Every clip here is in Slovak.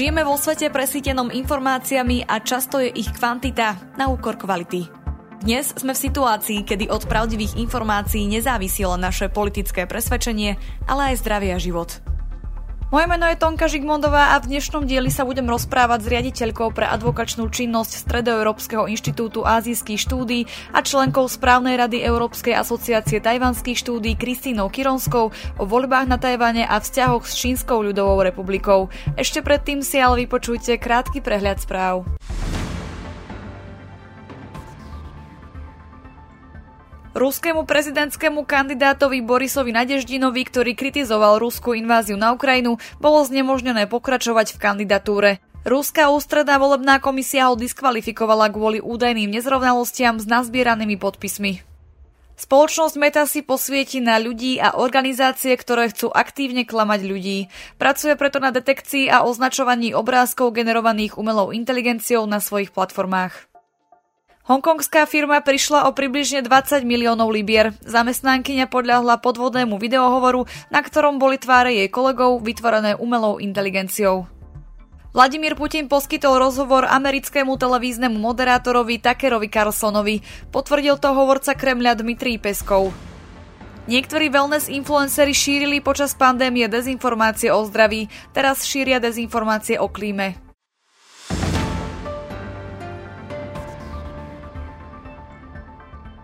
Žijeme vo svete presítenom informáciami a často je ich kvantita na úkor kvality. Dnes sme v situácii, kedy od pravdivých informácií nezávisí len naše politické presvedčenie, ale aj zdravie a život. Moje meno je Tonka Žigmondová a v dnešnom dieli sa budem rozprávať s riaditeľkou pre advokačnú činnosť Stredoeurópskeho inštitútu azijských štúdí a členkou správnej rady Európskej asociácie tajvanských štúdí Kristínou Kironskou o voľbách na Tajvane a vzťahoch s Čínskou ľudovou republikou. Ešte predtým si ale vypočujte krátky prehľad správ. Ruskému prezidentskému kandidátovi Borisovi Nadeždinovi, ktorý kritizoval ruskú inváziu na Ukrajinu, bolo znemožnené pokračovať v kandidatúre. Ruská ústredná volebná komisia ho diskvalifikovala kvôli údajným nezrovnalostiam s nazbieranými podpismi. Spoločnosť Meta si posvieti na ľudí a organizácie, ktoré chcú aktívne klamať ľudí. Pracuje preto na detekcii a označovaní obrázkov generovaných umelou inteligenciou na svojich platformách. Hongkongská firma prišla o približne 20 miliónov libier. Zamestnankyňa podľahla podvodnému videohovoru, na ktorom boli tváre jej kolegov vytvorené umelou inteligenciou. Vladimír Putin poskytol rozhovor americkému televíznemu moderátorovi Takerovi Carlsonovi. Potvrdil to hovorca Kremľa Dmitrij Peskov. Niektorí wellness influenceri šírili počas pandémie dezinformácie o zdraví, teraz šíria dezinformácie o klíme.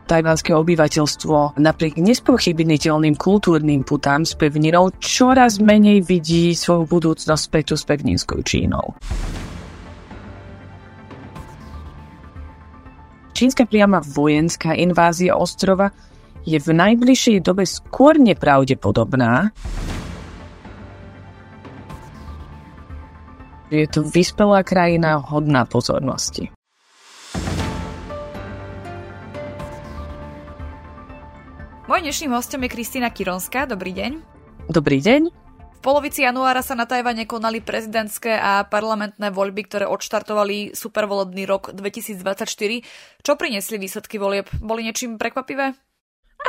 Tajvanské obyvateľstvo napriek nespochybniteľným kultúrnym putám s pevninou čoraz menej vidí svoju budúcnosť späť s pevninskou Čínou. Čínska priama vojenská invázia ostrova je v najbližšej dobe skôr nepravdepodobná. Je to vyspelá krajina hodná pozornosti. Moj dnešným hostom je Kristýna Kironská. Dobrý deň. Dobrý deň. V polovici januára sa na Tajvane konali prezidentské a parlamentné voľby, ktoré odštartovali supervolebný rok 2024. Čo priniesli výsledky volieb? Boli niečím prekvapivé?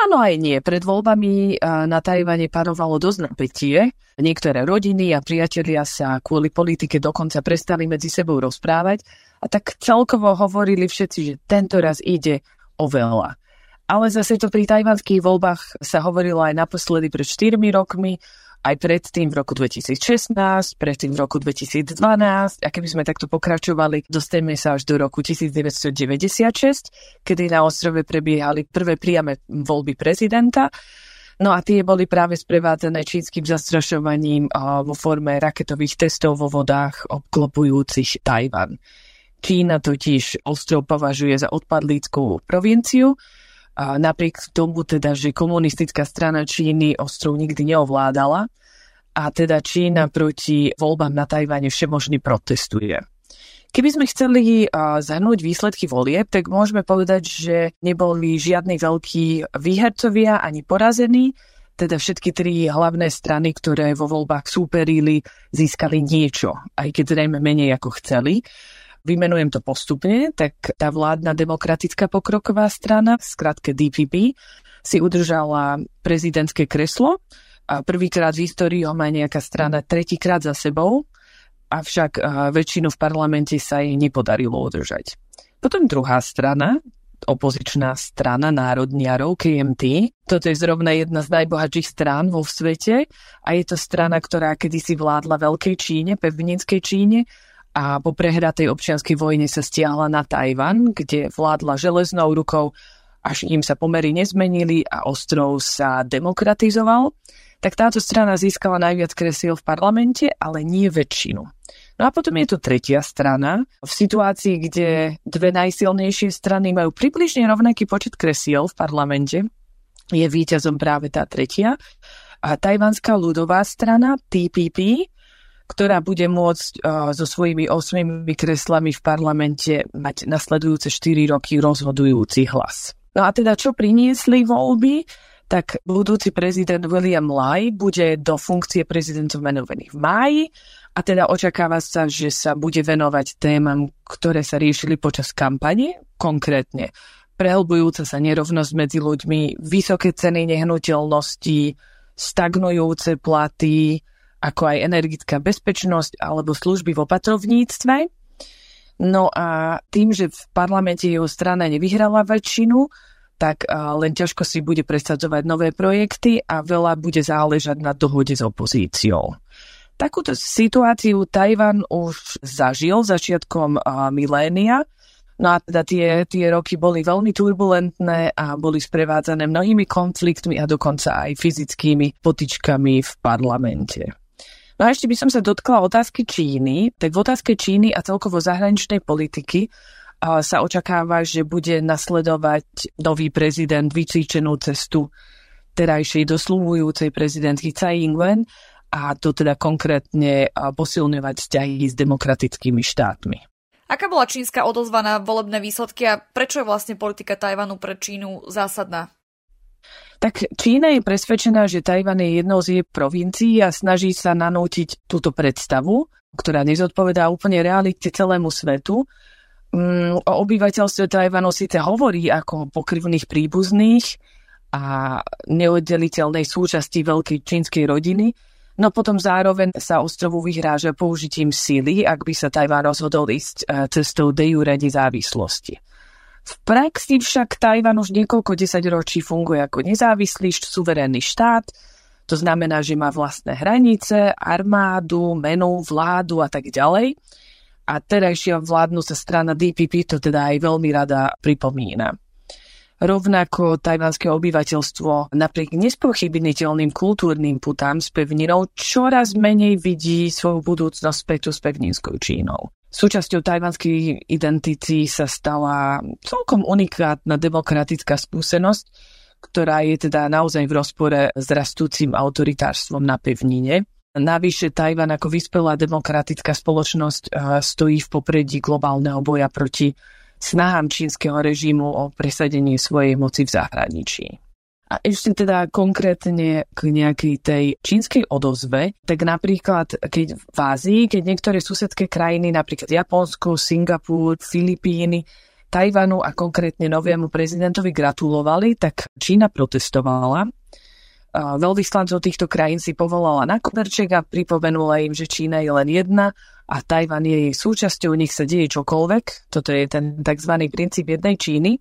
Áno aj nie. Pred voľbami na Tajvane panovalo dosť napätie. Niektoré rodiny a priatelia sa kvôli politike dokonca prestali medzi sebou rozprávať a tak celkovo hovorili všetci, že tento raz ide o veľa. Ale zase to pri tajvanských voľbách sa hovorilo aj naposledy pred 4 rokmi, aj predtým v roku 2016, predtým v roku 2012 a keby sme takto pokračovali, dostaneme sa až do roku 1996, kedy na ostrove prebiehali prvé priame voľby prezidenta. No a tie boli práve sprevádzané čínskym zastrašovaním vo forme raketových testov vo vodách obklopujúcich Tajvan. Čína totiž ostrov považuje za odpadlíckú provinciu, napriek tomu teda, že komunistická strana Číny ostrov nikdy neovládala a teda Čína proti voľbám na Tajvane všemožný protestuje. Keby sme chceli zhrnúť výsledky volieb, tak môžeme povedať, že neboli žiadni veľkí výhercovia ani porazení, teda všetky tri hlavné strany, ktoré vo voľbách súperili, získali niečo, aj keď zrejme menej ako chceli vymenujem to postupne, tak tá vládna demokratická pokroková strana, skratke DPP, si udržala prezidentské kreslo a prvýkrát v histórii ho má nejaká strana tretíkrát za sebou, avšak väčšinu v parlamente sa jej nepodarilo udržať. Potom druhá strana, opozičná strana národniarov KMT. Toto je zrovna jedna z najbohatších strán vo svete a je to strana, ktorá kedysi vládla Veľkej Číne, pevninskej Číne a po prehratej občianskej vojne sa stiahla na Tajvan, kde vládla železnou rukou, až im sa pomery nezmenili a ostrov sa demokratizoval, tak táto strana získala najviac kresiel v parlamente, ale nie väčšinu. No a potom je tu tretia strana. V situácii, kde dve najsilnejšie strany majú približne rovnaký počet kresiel v parlamente, je víťazom práve tá tretia. A tajvanská ľudová strana, TPP, ktorá bude môcť uh, so svojimi osmými kreslami v parlamente mať nasledujúce 4 roky rozhodujúci hlas. No a teda čo priniesli voľby? Tak budúci prezident William Lai bude do funkcie prezidentov menovaný v máji a teda očakáva sa, že sa bude venovať témam, ktoré sa riešili počas kampane, konkrétne prehlbujúca sa nerovnosť medzi ľuďmi, vysoké ceny nehnuteľností, stagnujúce platy, ako aj energická bezpečnosť alebo služby v opatrovníctve. No a tým, že v parlamente jeho strana nevyhrala väčšinu, tak len ťažko si bude presadzovať nové projekty a veľa bude záležať na dohode s opozíciou. Takúto situáciu Tajvan už zažil začiatkom milénia, No a teda tie, tie roky boli veľmi turbulentné a boli sprevádzané mnohými konfliktmi a dokonca aj fyzickými potičkami v parlamente. No a ešte by som sa dotkla otázky Číny. Tak v otázke Číny a celkovo zahraničnej politiky sa očakáva, že bude nasledovať nový prezident vycvičenú cestu terajšej doslúvujúcej prezidentky Tsai Ing-wen a to teda konkrétne posilňovať vzťahy s demokratickými štátmi. Aká bola čínska odozva na volebné výsledky a prečo je vlastne politika Tajvanu pre Čínu zásadná? Tak Čína je presvedčená, že Tajvan je jednou z jej provincií a snaží sa nanútiť túto predstavu, ktorá nezodpovedá úplne realite celému svetu. Mm, o obyvateľstve Tajvanu síce hovorí ako o pokrvných príbuzných a neoddeliteľnej súčasti veľkej čínskej rodiny, no potom zároveň sa ostrovu vyhráža použitím síly, ak by sa Tajván rozhodol ísť e, cestou de jure nezávislosti. V praxi však Tajvan už niekoľko desaťročí funguje ako nezávislý suverénny štát, to znamená, že má vlastné hranice, armádu, menu, vládu a tak ďalej. A terajšia vládnúca strana DPP to teda aj veľmi rada pripomína. Rovnako tajvanské obyvateľstvo napriek nespochybniteľným kultúrnym putám s pevninou čoraz menej vidí svoju budúcnosť späť s pevninskou Čínou. Súčasťou tajvanskej identity sa stala celkom unikátna demokratická skúsenosť, ktorá je teda naozaj v rozpore s rastúcim autoritárstvom na pevnine. Navyše Tajvan ako vyspelá demokratická spoločnosť eh, stojí v popredí globálneho boja proti snahám čínskeho režimu o presadenie svojej moci v zahraničí. A ešte teda konkrétne k nejakej tej čínskej odozve, tak napríklad keď v Ázii, keď niektoré susedské krajiny, napríklad Japonsko, Singapur, Filipíny, Tajvanu a konkrétne novému prezidentovi gratulovali, tak Čína protestovala. Veľvyslancov týchto krajín si povolala na koberček a pripomenula im, že Čína je len jedna a Tajvan je jej súčasťou, nech sa deje čokoľvek. Toto je ten tzv. princíp jednej Číny.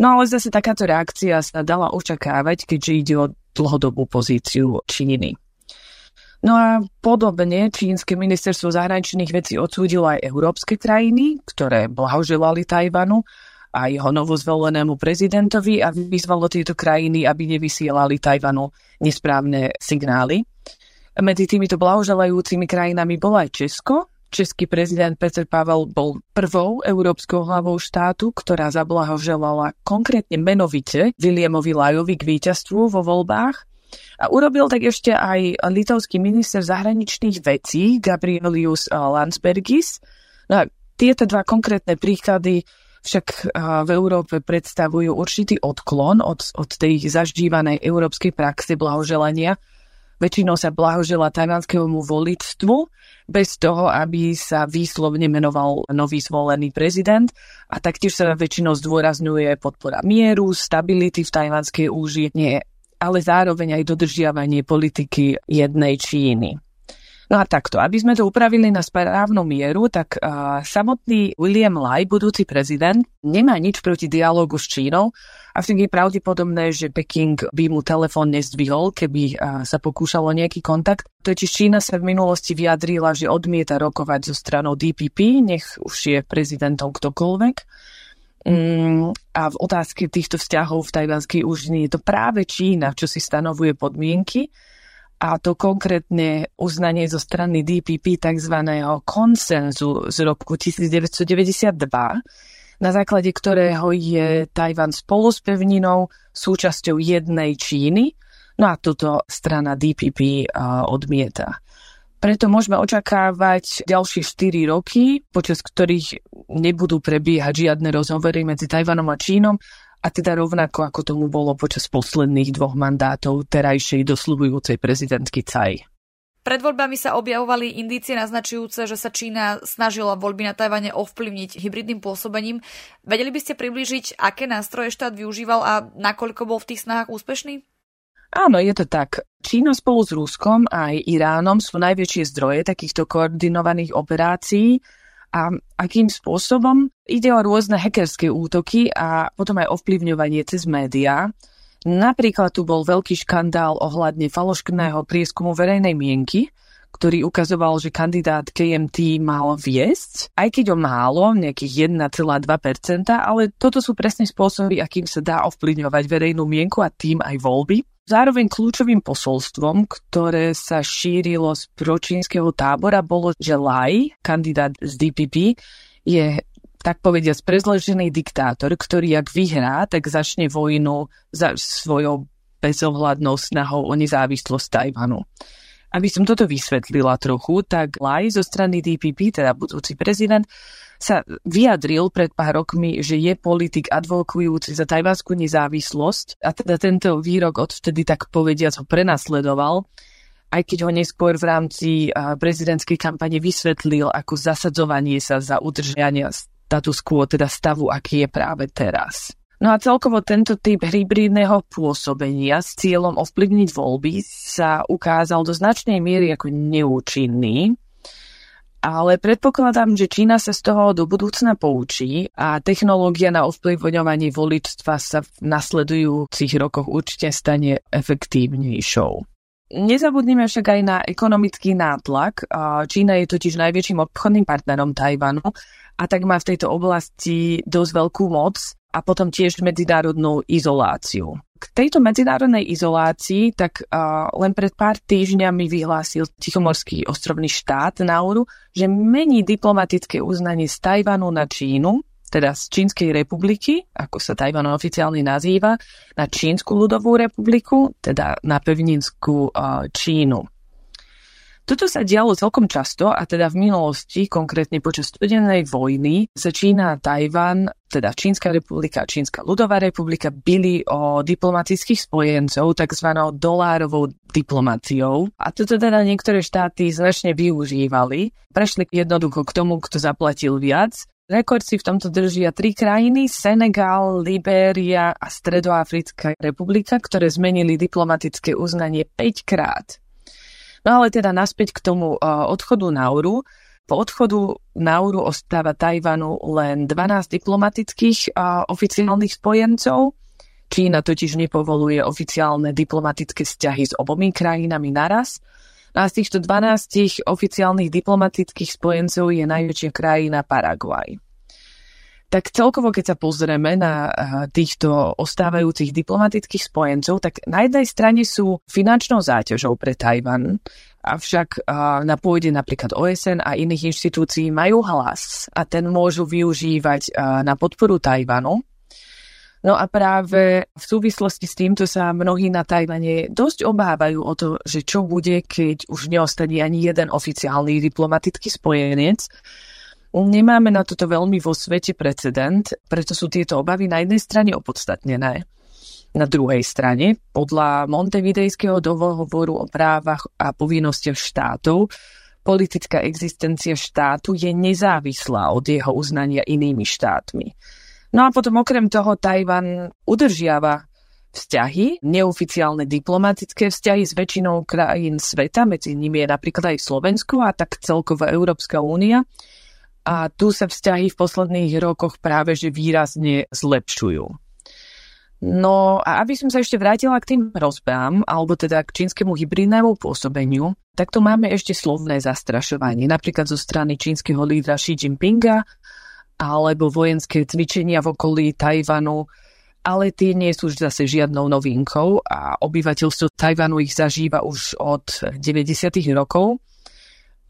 No ale zase takáto reakcia sa dala očakávať, keďže ide o dlhodobú pozíciu Číny. No a podobne čínske ministerstvo zahraničných vecí odsúdilo aj európske krajiny, ktoré blahoželali Tajvanu a jeho novozvolenému prezidentovi a vyzvalo tieto krajiny, aby nevysielali Tajvanu nesprávne signály. Medzi týmito blahoželajúcimi krajinami bol aj Česko, Český prezident Peter Pavel bol prvou európskou hlavou štátu, ktorá zablahoželala konkrétne menovite Williamovi Lajovi k víťazstvu vo voľbách. A urobil tak ešte aj litovský minister zahraničných vecí Gabrielius Landsbergis. No a tieto dva konkrétne príklady však v Európe predstavujú určitý odklon od, od tej zaždívanej európskej praxe blahoželania Väčšinou sa blahožela tajvanskému voličstvu bez toho, aby sa výslovne menoval nový zvolený prezident a taktiež sa väčšinou zdôrazňuje podpora mieru, stability v tajvanskej úžine, ale zároveň aj dodržiavanie politiky jednej Číny. No a takto, aby sme to upravili na správnu mieru, tak uh, samotný William Lai, budúci prezident, nemá nič proti dialogu s Čínou, avšak je pravdepodobné, že Peking by mu telefón nezdvihol, keby uh, sa pokúšalo nejaký kontakt. Totiž Čína sa v minulosti vyjadrila, že odmieta rokovať so stranou DPP, nech už je prezidentom ktokoľvek. Mm, a v otázke týchto vzťahov v tajvanskej úžine je to práve Čína, čo si stanovuje podmienky a to konkrétne uznanie zo strany DPP tzv. konsenzu z roku 1992, na základe ktorého je Tajvan spolu s pevninou súčasťou jednej Číny, no a túto strana DPP odmieta. Preto môžeme očakávať ďalšie 4 roky, počas ktorých nebudú prebiehať žiadne rozhovory medzi Tajvanom a Čínom, a teda rovnako ako tomu bolo počas posledných dvoch mandátov terajšej dosľubujúcej prezidentky Tsai. Pred voľbami sa objavovali indície naznačujúce, že sa Čína snažila voľby na Tajvane ovplyvniť hybridným pôsobením. Vedeli by ste priblížiť, aké nástroje štát využíval a nakoľko bol v tých snahách úspešný? Áno, je to tak. Čína spolu s Ruskom a aj Iránom sú najväčšie zdroje takýchto koordinovaných operácií a akým spôsobom ide o rôzne hackerské útoky a potom aj ovplyvňovanie cez médiá. Napríklad tu bol veľký škandál ohľadne faloškného prieskumu verejnej mienky, ktorý ukazoval, že kandidát KMT mal viesť, aj keď o málo, nejakých 1,2%, ale toto sú presne spôsoby, akým sa dá ovplyvňovať verejnú mienku a tým aj voľby. Zároveň kľúčovým posolstvom, ktoré sa šírilo z pročínskeho tábora, bolo, že Lai, kandidát z DPP, je tak povediať prezležený diktátor, ktorý ak vyhrá, tak začne vojnu za svojou bezohľadnou snahou o nezávislosť Tajvanu. Aby som toto vysvetlila trochu, tak Lai zo strany DPP, teda budúci prezident, sa vyjadril pred pár rokmi, že je politik advokujúci za tajvanskú nezávislosť a teda tento výrok odvtedy tak povediac ho prenasledoval, aj keď ho neskôr v rámci prezidentskej kampane vysvetlil ako zasadzovanie sa za udržanie status quo, teda stavu, aký je práve teraz. No a celkovo tento typ hybridného pôsobenia s cieľom ovplyvniť voľby sa ukázal do značnej miery ako neúčinný, ale predpokladám, že Čína sa z toho do budúcna poučí a technológia na ovplyvňovanie voličstva sa v nasledujúcich rokoch určite stane efektívnejšou. Nezabudnime však aj na ekonomický nátlak. Čína je totiž najväčším obchodným partnerom Tajvanu a tak má v tejto oblasti dosť veľkú moc a potom tiež medzinárodnú izoláciu. K tejto medzinárodnej izolácii tak uh, len pred pár týždňami vyhlásil Tichomorský ostrovný štát Nauru, že mení diplomatické uznanie z Tajvanu na Čínu, teda z Čínskej republiky, ako sa Tajvan oficiálne nazýva, na Čínsku ľudovú republiku, teda na pevninskú uh, Čínu. Toto sa dialo celkom často a teda v minulosti, konkrétne počas studenej vojny, sa Čína a Tajvan, teda Čínska republika a Čínska ľudová republika, byli o diplomatických spojencov, tzv. dolárovou diplomáciou. A toto teda niektoré štáty značne využívali. Prešli jednoducho k tomu, kto zaplatil viac Rekord si v tomto držia tri krajiny, Senegal, Libéria a Stredoafrická republika, ktoré zmenili diplomatické uznanie 5 krát. No ale teda naspäť k tomu uh, odchodu Nauru. Po odchodu Nauru ostáva Tajvanu len 12 diplomatických uh, oficiálnych spojencov. Čína totiž nepovoluje oficiálne diplomatické vzťahy s obomi krajinami naraz. A z týchto 12 oficiálnych diplomatických spojencov je najväčšia krajina Paraguaj. Tak celkovo, keď sa pozrieme na eh, týchto ostávajúcich diplomatických spojencov, tak na jednej strane sú finančnou záťažou pre Tajvan, avšak eh, na pôde napríklad OSN a iných inštitúcií majú hlas a ten môžu využívať eh, na podporu Tajvanu. No a práve v súvislosti s týmto sa mnohí na Tajvane dosť obávajú o to, že čo bude, keď už neostane ani jeden oficiálny diplomatický spojenec, Nemáme na toto veľmi vo svete precedent, preto sú tieto obavy na jednej strane opodstatnené. Na druhej strane, podľa Montevidejského dohovoru o právach a povinnostiach štátov, politická existencia štátu je nezávislá od jeho uznania inými štátmi. No a potom okrem toho Tajvan udržiava vzťahy, neoficiálne diplomatické vzťahy s väčšinou krajín sveta, medzi nimi je napríklad aj Slovensko a tak celková Európska únia, a tu sa vzťahy v posledných rokoch práve že výrazne zlepšujú. No a aby som sa ešte vrátila k tým rozbám, alebo teda k čínskemu hybridnému pôsobeniu, tak tu máme ešte slovné zastrašovanie, napríklad zo strany čínskeho lídra Xi Jinpinga, alebo vojenské cvičenia v okolí Tajvanu, ale tie nie sú zase žiadnou novinkou a obyvateľstvo Tajvanu ich zažíva už od 90. rokov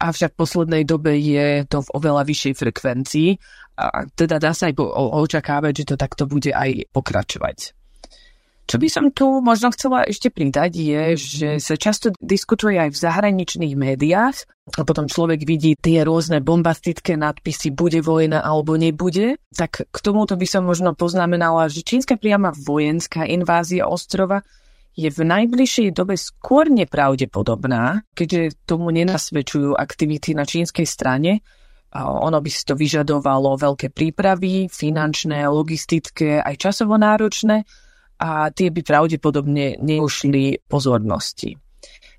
avšak v poslednej dobe je to v oveľa vyššej frekvencii a teda dá sa aj očakávať, že to takto bude aj pokračovať. Čo by som tu možno chcela ešte pridať je, že sa často diskutuje aj v zahraničných médiách a potom človek vidí tie rôzne bombastické nadpisy bude vojna alebo nebude, tak k tomuto by som možno poznamenala, že čínska priama vojenská invázia ostrova je v najbližšej dobe skôr nepravdepodobná, keďže tomu nenasvedčujú aktivity na čínskej strane. Ono by si to vyžadovalo veľké prípravy, finančné, logistické, aj časovo náročné. a tie by pravdepodobne neušli pozornosti.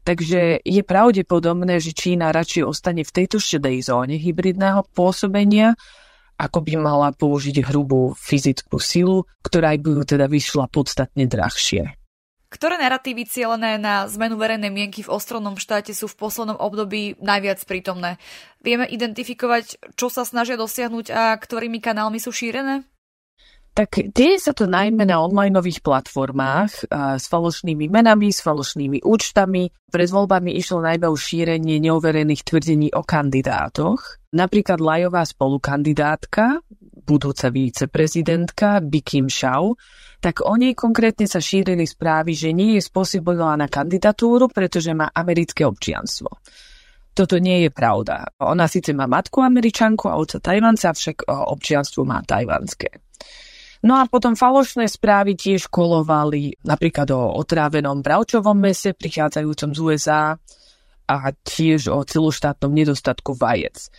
Takže je pravdepodobné, že Čína radšej ostane v tejto šedej zóne hybridného pôsobenia, ako by mala použiť hrubú fyzickú silu, ktorá by teda vyšla podstatne drahšie. Ktoré narratívy cielené na zmenu verejnej mienky v ostrovnom štáte sú v poslednom období najviac prítomné? Vieme identifikovať, čo sa snažia dosiahnuť a ktorými kanálmi sú šírené? Tak deje sa to najmä na online platformách s falošnými menami, s falošnými účtami. Pred voľbami išlo najmä o šírenie neoverených tvrdení o kandidátoch. Napríklad lajová spolukandidátka, budúca viceprezidentka Bikim Shao, tak o nej konkrétne sa šírili správy, že nie je spôsobila na kandidatúru, pretože má americké občianstvo. Toto nie je pravda. Ona síce má matku američanku a oca tajvanca, avšak občianstvo má tajvanské. No a potom falošné správy tiež kolovali napríklad o otrávenom bravčovom mese prichádzajúcom z USA a tiež o celoštátnom nedostatku vajec.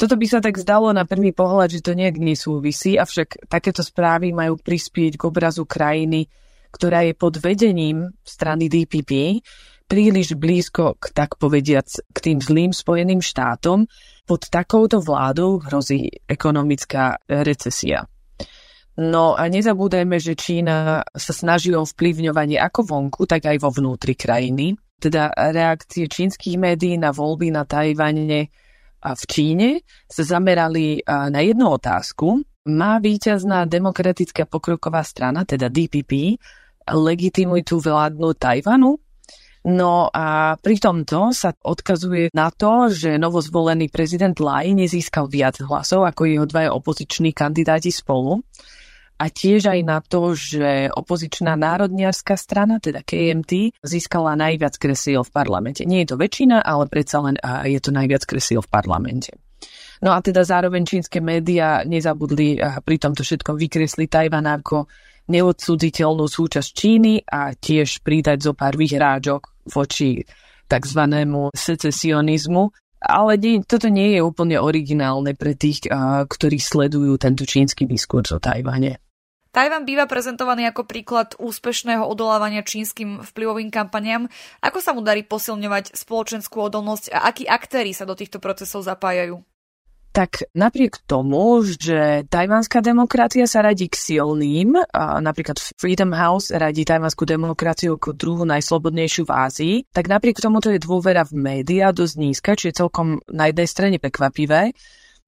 Toto by sa tak zdalo na prvý pohľad, že to nejak nesúvisí, avšak takéto správy majú prispieť k obrazu krajiny, ktorá je pod vedením strany DPP príliš blízko k tak povediac k tým zlým Spojeným štátom. Pod takouto vládou hrozí ekonomická recesia. No a nezabúdajme, že Čína sa snaží o vplyvňovanie ako vonku, tak aj vo vnútri krajiny. Teda reakcie čínskych médií na voľby na Tajvane v Číne sa zamerali na jednu otázku. Má víťazná demokratická pokroková strana, teda DPP, legitimitu vládnu Tajvanu? No a pri tomto sa odkazuje na to, že novozvolený prezident Lai nezískal viac hlasov ako jeho dvaja opoziční kandidáti spolu a tiež aj na to, že opozičná národniarská strana, teda KMT, získala najviac kresiel v parlamente. Nie je to väčšina, ale predsa len je to najviac kresiel v parlamente. No a teda zároveň čínske médiá nezabudli pri tomto všetkom vykresli Tajvan ako neodsuditeľnú súčasť Číny a tiež pridať zo pár vyhráčok voči tzv. secesionizmu. Ale nie, toto nie je úplne originálne pre tých, ktorí sledujú tento čínsky diskurs o Tajvane. Tajvan býva prezentovaný ako príklad úspešného odolávania čínskym vplyvovým kampaniam. Ako sa mu darí posilňovať spoločenskú odolnosť a akí aktéry sa do týchto procesov zapájajú? Tak napriek tomu, že tajvanská demokracia sa radí k silným, a napríklad Freedom House radí tajvanskú demokraciu ako druhú najslobodnejšiu v Ázii, tak napriek tomu to je dôvera v médiá dosť nízka, čo je celkom na jednej strane prekvapivé.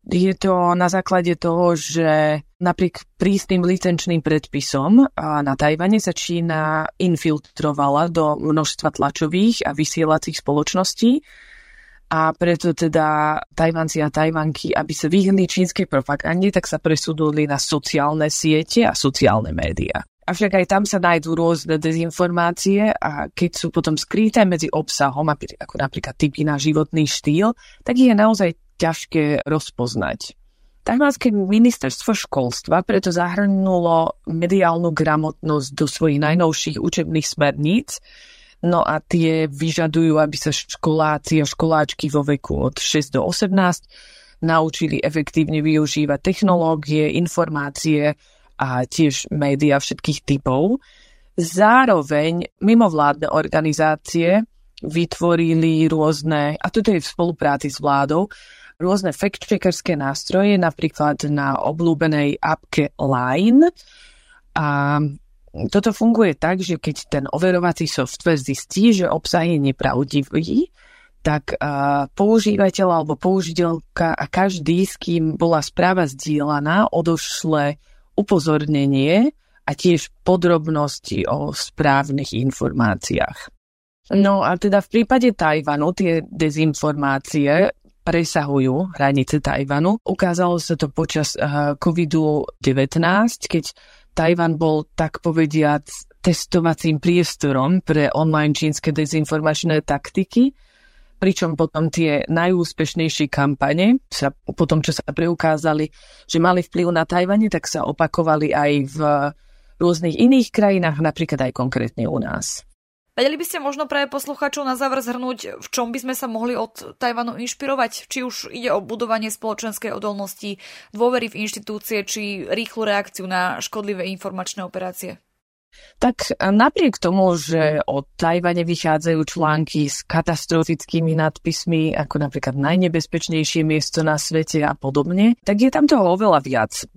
Je to na základe toho, že napriek prísnym licenčným predpisom na Tajvane sa Čína infiltrovala do množstva tlačových a vysielacích spoločností a preto teda Tajvanci a Tajvanky, aby sa vyhli čínskej propagande, tak sa presuduli na sociálne siete a sociálne médiá. Avšak aj tam sa nájdú rôzne dezinformácie a keď sú potom skryté medzi obsahom, ako napríklad typy na životný štýl, tak je naozaj ťažké rozpoznať. Tajvanské ministerstvo školstva preto zahrnulo mediálnu gramotnosť do svojich najnovších učebných smerníc, no a tie vyžadujú, aby sa školáci a školáčky vo veku od 6 do 18 naučili efektívne využívať technológie, informácie a tiež médiá všetkých typov. Zároveň mimovládne organizácie vytvorili rôzne, a toto je v spolupráci s vládou, rôzne fact-checkerské nástroje, napríklad na obľúbenej appke Line. A toto funguje tak, že keď ten overovací software zistí, že obsah je nepravdivý, tak používateľ alebo použiteľka a každý, s kým bola správa zdieľaná, odošle upozornenie a tiež podrobnosti o správnych informáciách. No a teda v prípade Tajvanu tie dezinformácie presahujú hranice Tajvanu. Ukázalo sa to počas uh, COVID-19, keď Tajvan bol tak povediac testovacím priestorom pre online čínske dezinformačné taktiky, pričom potom tie najúspešnejšie kampane, sa, po tom, čo sa preukázali, že mali vplyv na Tajvane, tak sa opakovali aj v rôznych iných krajinách, napríklad aj konkrétne u nás. Vedeli by ste možno pre posluchačov na záver zhrnúť, v čom by sme sa mohli od Tajvanu inšpirovať? Či už ide o budovanie spoločenskej odolnosti, dôvery v inštitúcie, či rýchlu reakciu na škodlivé informačné operácie? Tak napriek tomu, že o Tajvane vychádzajú články s katastrofickými nadpismi, ako napríklad najnebezpečnejšie miesto na svete a podobne, tak je tam toho oveľa viac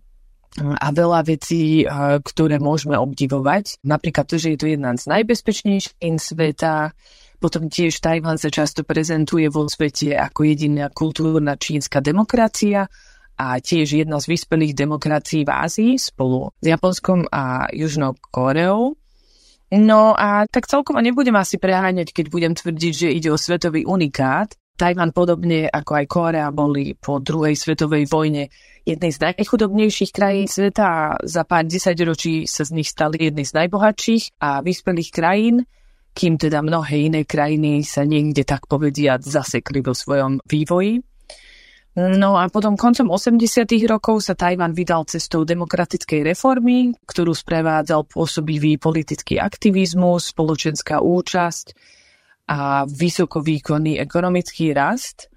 a veľa vecí, ktoré môžeme obdivovať. Napríklad to, že je to jedna z najbezpečnejších sveta, potom tiež Tajvan sa často prezentuje vo svete ako jediná kultúrna čínska demokracia a tiež jedna z vyspelých demokracií v Ázii spolu s Japonskom a Južnou Koreou. No a tak celkovo nebudem asi preháňať, keď budem tvrdiť, že ide o svetový unikát. Tajvan podobne ako aj Korea boli po druhej svetovej vojne jednej z najchudobnejších krajín sveta a za pár desaťročí sa z nich stali jednej z najbohatších a vyspelých krajín, kým teda mnohé iné krajiny sa niekde tak povediať zasekli vo svojom vývoji. No a potom koncom 80. rokov sa Tajvan vydal cestou demokratickej reformy, ktorú sprevádzal pôsobivý politický aktivizmus, spoločenská účasť a vysokovýkonný ekonomický rast.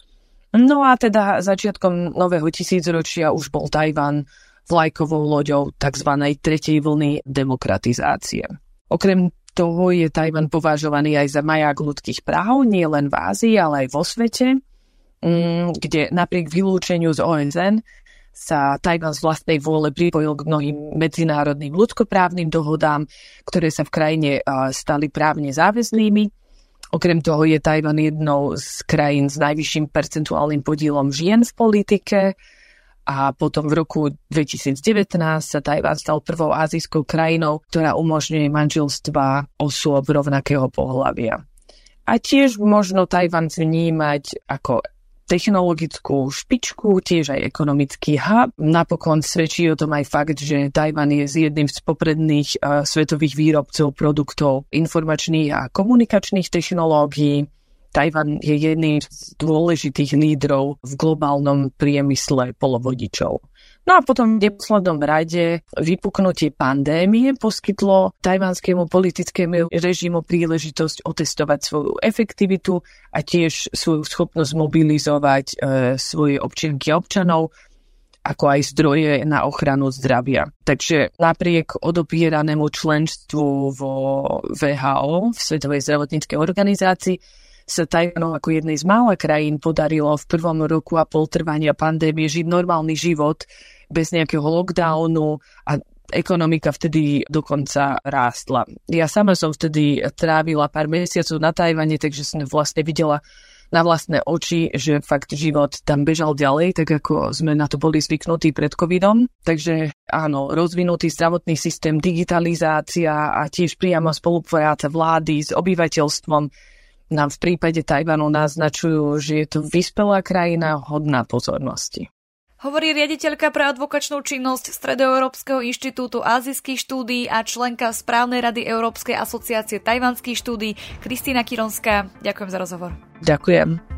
No a teda začiatkom nového tisícročia už bol Tajvan vlajkovou loďou tzv. tretej vlny demokratizácie. Okrem toho je Tajvan považovaný aj za maják ľudských práv, nie len v Ázii, ale aj vo svete Mm, kde napriek vylúčeniu z OSN sa Tajvan z vlastnej vôle pripojil k mnohým medzinárodným ľudskoprávnym dohodám, ktoré sa v krajine stali právne záväznými. Okrem toho je Tajvan jednou z krajín s najvyšším percentuálnym podielom žien v politike a potom v roku 2019 sa Tajvan stal prvou azijskou krajinou, ktorá umožňuje manželstva osôb rovnakého pohľavia. A tiež možno Tajvan vnímať ako technologickú špičku, tiež aj ekonomický hub. Napokon svedčí o tom aj fakt, že Tajvan je z jedným z popredných svetových výrobcov produktov informačných a komunikačných technológií. Tajvan je jedným z dôležitých lídrov v globálnom priemysle polovodičov. No a potom v neposlednom rade vypuknutie pandémie poskytlo tajvanskému politickému režimu príležitosť otestovať svoju efektivitu a tiež svoju schopnosť mobilizovať e, svoje občianky a občanov ako aj zdroje na ochranu zdravia. Takže napriek odopieranému členstvu vo VHO, v Svetovej zdravotníckej organizácii, sa Tajvanu ako jednej z mála krajín podarilo v prvom roku a pol trvania pandémie žiť normálny život bez nejakého lockdownu a ekonomika vtedy dokonca rástla. Ja sama som vtedy trávila pár mesiacov na Tajvane, takže som vlastne videla na vlastné oči, že fakt život tam bežal ďalej, tak ako sme na to boli zvyknutí pred covidom. Takže áno, rozvinutý zdravotný systém, digitalizácia a tiež priamo spolupráca vlády s obyvateľstvom nám v prípade Tajvanu naznačujú, že je to vyspelá krajina hodná pozornosti. Hovorí riaditeľka pre advokačnú činnosť Stredoeurópskeho inštitútu azijských štúdií a členka správnej rady Európskej asociácie tajvanských štúdií Kristýna Kironská. Ďakujem za rozhovor. Ďakujem.